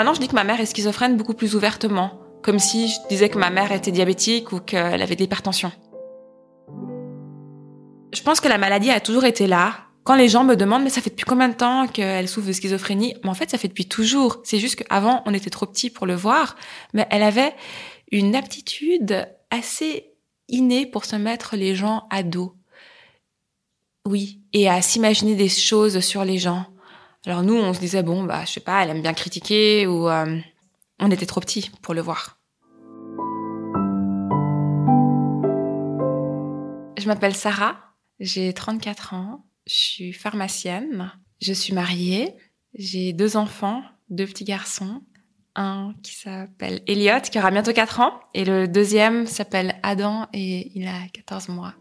maintenant, je dis que ma mère est schizophrène beaucoup plus ouvertement, comme si je disais que ma mère était diabétique ou qu'elle avait de l'hypertension. Je pense que la maladie a toujours été là. Quand les gens me demandent, mais ça fait depuis combien de temps qu'elle souffre de schizophrénie? Mais en fait, ça fait depuis toujours. C'est juste qu'avant, on était trop petits pour le voir, mais elle avait une aptitude assez innée pour se mettre les gens à dos. Oui, et à s'imaginer des choses sur les gens. Alors nous, on se disait bon, bah je sais pas, elle aime bien critiquer ou euh, on était trop petits pour le voir. Je m'appelle Sarah, j'ai 34 ans, je suis pharmacienne, je suis mariée, j'ai deux enfants, deux petits garçons, un qui s'appelle Elliot qui aura bientôt 4 ans et le deuxième s'appelle Adam et il a 14 mois.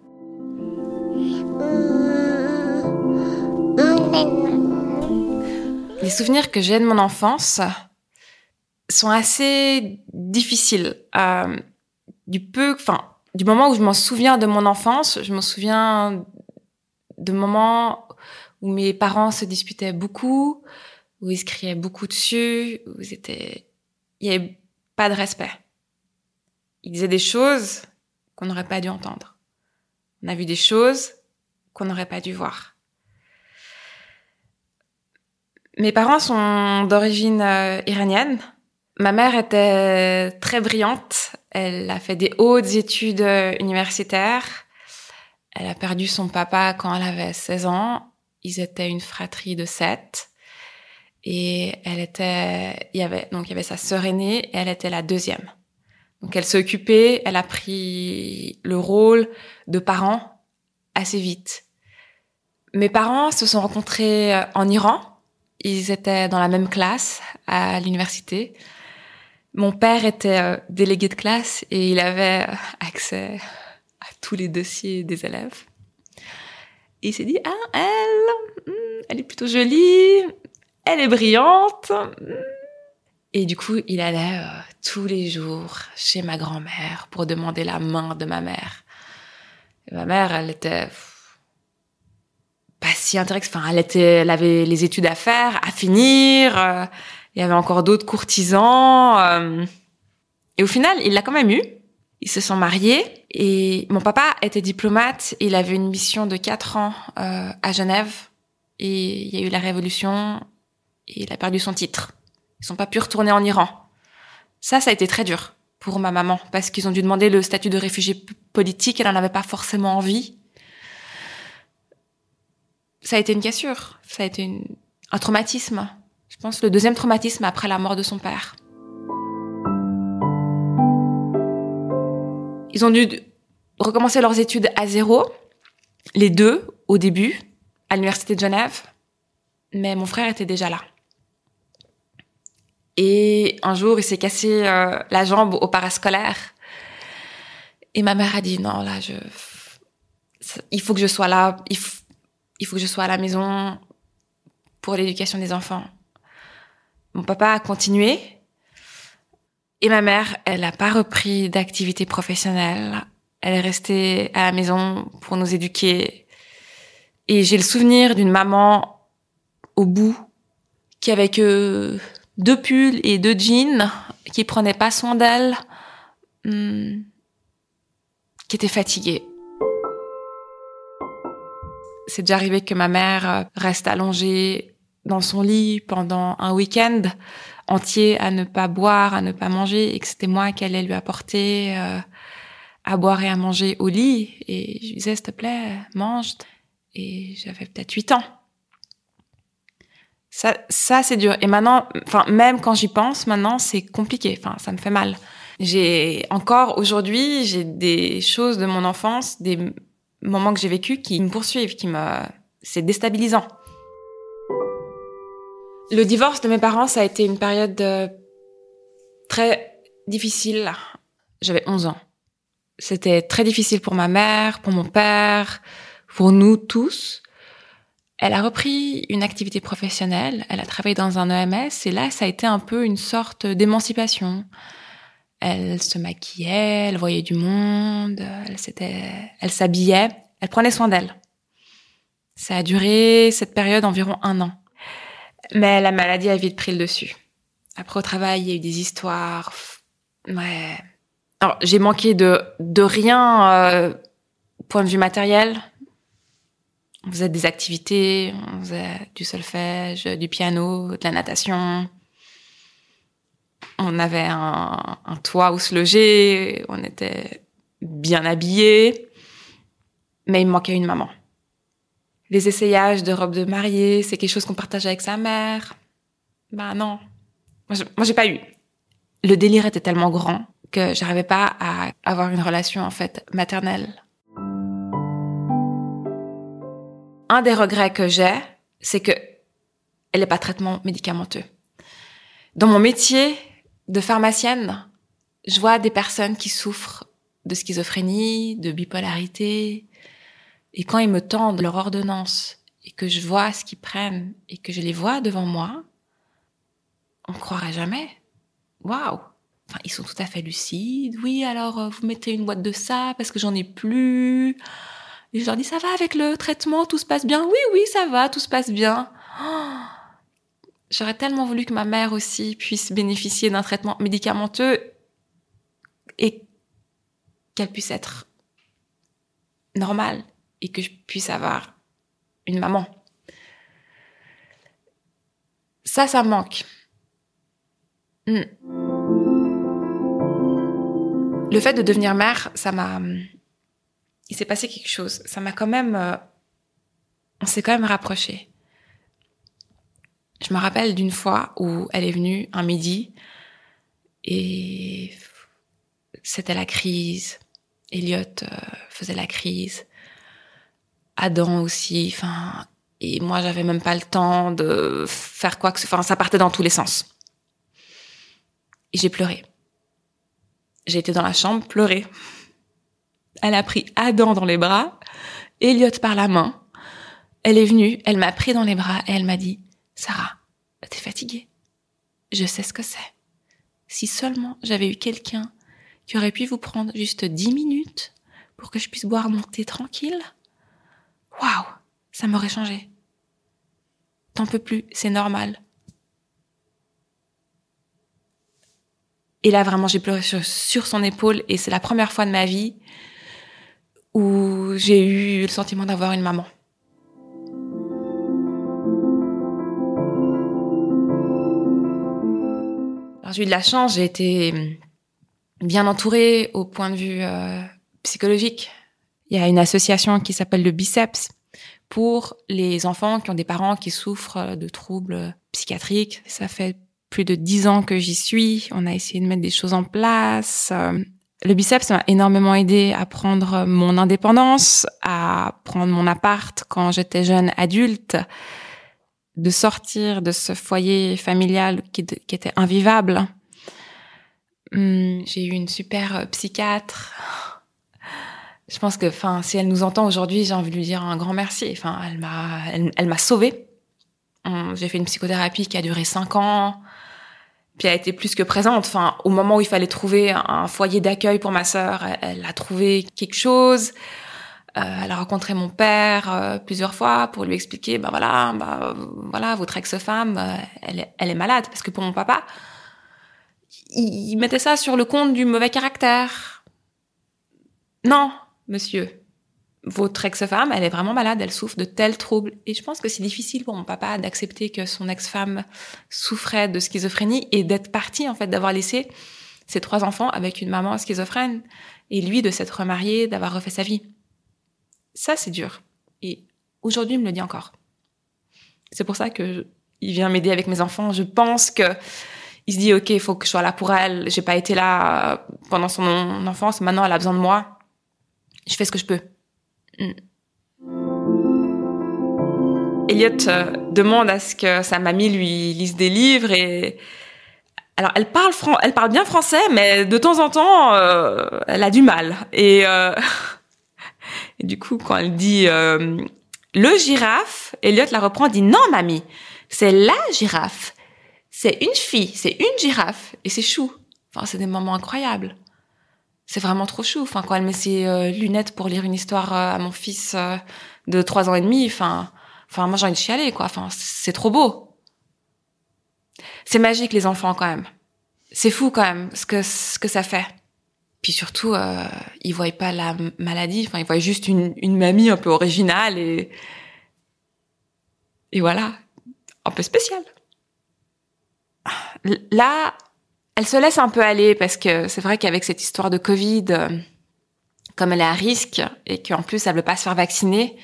Les souvenirs que j'ai de mon enfance sont assez difficiles. Euh, du peu, enfin, du moment où je m'en souviens de mon enfance, je me souviens de moments où mes parents se disputaient beaucoup, où ils se criaient beaucoup dessus, où ils étaient, il n'y avait pas de respect. Ils disaient des choses qu'on n'aurait pas dû entendre. On a vu des choses qu'on n'aurait pas dû voir. Mes parents sont d'origine euh, iranienne. Ma mère était très brillante. Elle a fait des hautes études euh, universitaires. Elle a perdu son papa quand elle avait 16 ans. Ils étaient une fratrie de sept. Et elle était, il y avait, donc il y avait sa sœur aînée et elle était la deuxième. Donc elle s'est occupée, elle a pris le rôle de parent assez vite. Mes parents se sont rencontrés euh, en Iran ils étaient dans la même classe à l'université. Mon père était euh, délégué de classe et il avait euh, accès à tous les dossiers des élèves. Il s'est dit, ah, elle, hmm, elle est plutôt jolie, elle est brillante. Et du coup, il allait euh, tous les jours chez ma grand-mère pour demander la main de ma mère. Et ma mère, elle était si intéressante. Enfin, elle était, elle avait les études à faire, à finir. Euh, il y avait encore d'autres courtisans. Euh, et au final, il l'a quand même eu. Ils se sont mariés et mon papa était diplomate. Il avait une mission de quatre ans euh, à Genève et il y a eu la révolution et il a perdu son titre. Ils sont pas pu retourner en Iran. Ça, ça a été très dur pour ma maman parce qu'ils ont dû demander le statut de réfugié politique. Elle en avait pas forcément envie ça a été une cassure, ça a été un traumatisme. Je pense le deuxième traumatisme après la mort de son père. Ils ont dû recommencer leurs études à zéro, les deux au début, à l'université de Genève, mais mon frère était déjà là. Et un jour, il s'est cassé euh, la jambe au parascolaire. Et ma mère a dit non, là, je, il faut que je sois là. Il faut que je sois à la maison pour l'éducation des enfants. Mon papa a continué et ma mère, elle n'a pas repris d'activité professionnelle. Elle est restée à la maison pour nous éduquer. Et j'ai le souvenir d'une maman au bout qui avait que deux pulls et deux jeans, qui prenait pas soin d'elle, hmm, qui était fatiguée c'est déjà arrivé que ma mère euh, reste allongée dans son lit pendant un week-end entier à ne pas boire, à ne pas manger, et que c'était moi qui allais lui apporter euh, à boire et à manger au lit. Et je lui disais, s'il te plaît, mange. Et j'avais peut-être 8 ans. Ça, ça c'est dur. Et maintenant, enfin, même quand j'y pense, maintenant, c'est compliqué. Enfin, ça me fait mal. J'ai encore aujourd'hui, j'ai des choses de mon enfance, des moments que j'ai vécu qui me poursuivent, qui me, c'est déstabilisant. Le divorce de mes parents, ça a été une période euh, très difficile. J'avais 11 ans. C'était très difficile pour ma mère, pour mon père, pour nous tous. Elle a repris une activité professionnelle, elle a travaillé dans un EMS et là, ça a été un peu une sorte d'émancipation. Elle se maquillait, elle voyait du monde, elle s'était, elle s'habillait, elle prenait soin d'elle. Ça a duré cette période environ un an. Mais la maladie a vite pris le dessus. Après, au travail, il y a eu des histoires. Ouais. Alors, j'ai manqué de, de rien, euh, point de vue matériel. On faisait des activités, on faisait du solfège, du piano, de la natation. On avait un, toit où se loger, on était bien habillés. Mais il me manquait une maman. Les essayages de robes de mariée, c'est quelque chose qu'on partage avec sa mère. Bah non. Moi, j'ai pas eu. Le délire était tellement grand que j'arrivais pas à avoir une relation, en fait, maternelle. Un des regrets que j'ai, c'est que elle n'est pas traitement médicamenteux. Dans mon métier de pharmacienne, je vois des personnes qui souffrent de schizophrénie, de bipolarité, et quand ils me tendent leur ordonnance et que je vois ce qu'ils prennent et que je les vois devant moi, on croirait jamais. Waouh Enfin, ils sont tout à fait lucides. Oui, alors euh, vous mettez une boîte de ça parce que j'en ai plus. Et je leur dis ça va avec le traitement, tout se passe bien? Oui, oui, ça va, tout se passe bien. Oh J'aurais tellement voulu que ma mère aussi puisse bénéficier d'un traitement médicamenteux et qu'elle puisse être normale et que je puisse avoir une maman. Ça, ça manque. Hmm. Le fait de devenir mère, ça m'a... Il s'est passé quelque chose. Ça m'a quand même... Euh, on s'est quand même rapprochés. Je me rappelle d'une fois où elle est venue un midi et c'était la crise. Elliot euh, faisait la crise. Adam aussi. Enfin, et moi, j'avais même pas le temps de faire quoi que ce soit. Enfin, ça partait dans tous les sens. Et j'ai pleuré. J'ai été dans la chambre pleurer. Elle a pris Adam dans les bras, Elliot par la main. Elle est venue, elle m'a pris dans les bras et elle m'a dit, Sarah, t'es fatiguée. Je sais ce que c'est. Si seulement j'avais eu quelqu'un qui aurait pu vous prendre juste dix minutes pour que je puisse boire mon thé tranquille, waouh, ça m'aurait changé. T'en peux plus, c'est normal. Et là, vraiment, j'ai pleuré sur, son épaule et c'est la première fois de ma vie où j'ai eu le sentiment d'avoir une maman. J'ai eu de la chance, j'ai été bien entourée au point de vue euh, psychologique. Il y a une association qui s'appelle le Biceps pour les enfants qui ont des parents qui souffrent de troubles psychiatriques. Ça fait plus de dix ans que j'y suis. On a essayé de mettre des choses en place. Euh, le biceps m'a énormément aidé à prendre mon indépendance, à prendre mon appart quand j'étais jeune adulte, de sortir de ce foyer familial qui, était invivable. Hum, j'ai eu une super psychiatre je pense que, enfin, si elle nous entend aujourd'hui, j'ai envie de lui dire un grand merci. Enfin, elle m'a, elle, m'a sauvée. J'ai fait une psychothérapie qui a duré cinq ans. Puis elle a été plus que présente. Enfin, au moment où il fallait trouver un foyer d'accueil pour ma sœur, elle, a trouvé quelque chose. Euh, elle a rencontré mon père euh, plusieurs fois pour lui expliquer, ben voilà, bah, voilà, votre ex-femme, euh, elle, est, elle est malade. Parce que pour mon papa, il mettait ça sur le compte du mauvais caractère. Non, monsieur, votre ex-femme, elle est vraiment malade, elle souffre de tels troubles. Et je pense que c'est difficile pour mon papa d'accepter que son ex-femme souffrait de schizophrénie et d'être parti, en fait, d'avoir laissé ses trois enfants avec une maman schizophrène et lui de s'être remarié, d'avoir refait sa vie. Ça, c'est dur. Et aujourd'hui, il me le dit encore. C'est pour ça que il vient m'aider avec mes enfants. Je pense que il se dit, OK, il faut que je sois là pour elle. J'ai pas été là pendant son enfance. Maintenant, elle a besoin de moi je fais ce que je peux. Mm. Elliot euh, demande à ce que sa mamie lui lise des livres et alors elle parle elle parle bien français mais de temps en temps euh, elle a du mal et, euh, et, du coup quand elle dit le girafe, Elliot la reprend dit non mamie, c'est la girafe. C'est une fille, c'est une girafe et c'est chou. Enfin, c'est des moments incroyables c'est vraiment trop chou. Enfin, quand elle met ses euh, lunettes pour lire une histoire euh, à mon fils euh, de trois ans et demi, enfin, enfin, moi j'ai envie de chialer, quoi. Enfin, c'est trop beau. C'est magique les enfants quand même. C'est fou quand même ce que ce que ça fait. Puis surtout, euh, ils voient pas la maladie. Enfin, ils voient juste une, une mamie un peu originale et et voilà, un peu spéciale. Là, elle se laisse un peu aller parce que c'est vrai qu'avec cette histoire de Covid, euh, comme elle est à risque et qu'en plus elle veut pas se faire vacciner,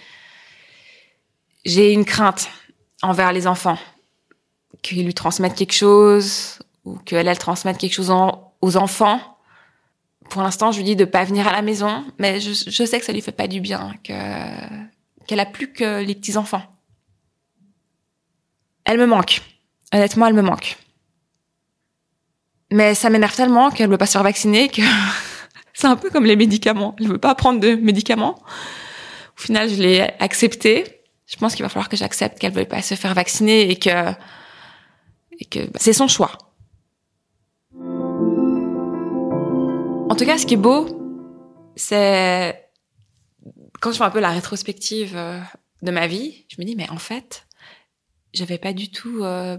j'ai une crainte envers les enfants qu'ils lui transmettent quelque chose ou qu'elle elle transmette quelque chose aux enfants. Pour l'instant, je lui dis de pas venir à la maison, mais je, sais que ça lui fait pas du bien, que qu'elle a plus que les petits enfants. Elle me manque. Honnêtement, elle me manque. Mais ça m'énerve tellement qu'elle veut pas se faire vacciner que c'est un peu comme les médicaments. Elle veut pas prendre de médicaments. Au final, je l'ai accepté. Je pense qu'il va falloir que j'accepte qu'elle veut pas se faire vacciner et que et que bah, c'est son choix. En tout cas, ce qui est beau, c'est quand je fais un peu la rétrospective euh, de ma vie, je me dis mais en fait, j'avais pas du tout. Euh,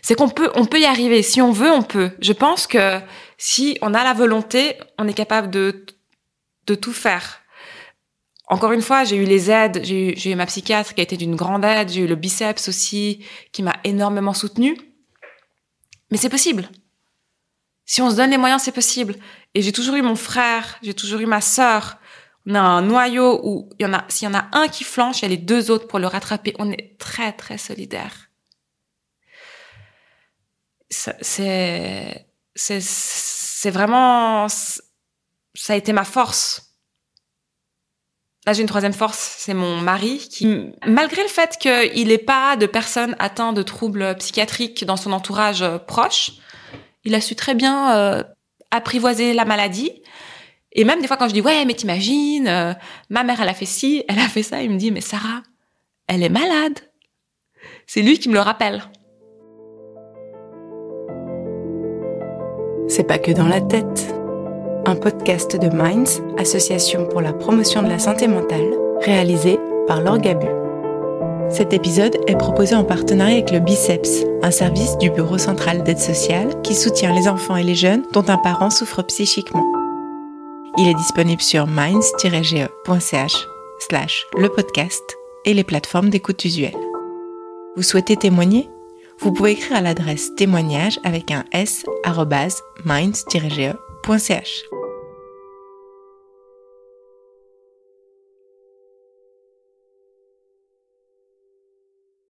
c'est qu'on peut, on peut y arriver. Si on veut, on peut. Je pense que si on a la volonté, on est capable de de tout faire. Encore une fois, j'ai eu les aides, j'ai eu, eu, ma psychiatre qui a été d'une grande aide, j'ai eu le biceps aussi qui m'a énormément soutenue. Mais c'est possible. Si on se donne les moyens, c'est possible. Et j'ai toujours eu mon frère, j'ai toujours eu ma sœur. On a un noyau où il y en a, s'il y en a un qui flanche, il y a les deux autres pour le rattraper. On est très, très solidaires. C'est, c'est, c'est vraiment, ça a été ma force Là, j'ai une troisième force, c'est mon mari qui, malgré le fait qu'il n'ait pas de personnes atteintes de troubles psychiatriques dans son entourage euh, proche, il a su très bien euh, apprivoiser la maladie. Et même des fois quand je dis ouais mais t'imagines, euh, ma mère elle a fait ci, elle a fait ça, il me dit mais Sarah, elle est malade. C'est lui qui me le rappelle. C'est pas que dans la tête un podcast de Minds, association pour la promotion de la santé mentale, réalisé par Laure Gabu. Cet épisode est proposé en partenariat avec le Biceps, un service du Bureau central d'aide sociale qui soutient les enfants et les jeunes dont un parent souffre psychiquement. Il est disponible sur minds-ge.ch slash le podcast et les plateformes d'écoute usuelles. Vous souhaitez témoigner? Vous pouvez écrire à l'adresse témoignage avec un s minds-ge.ch.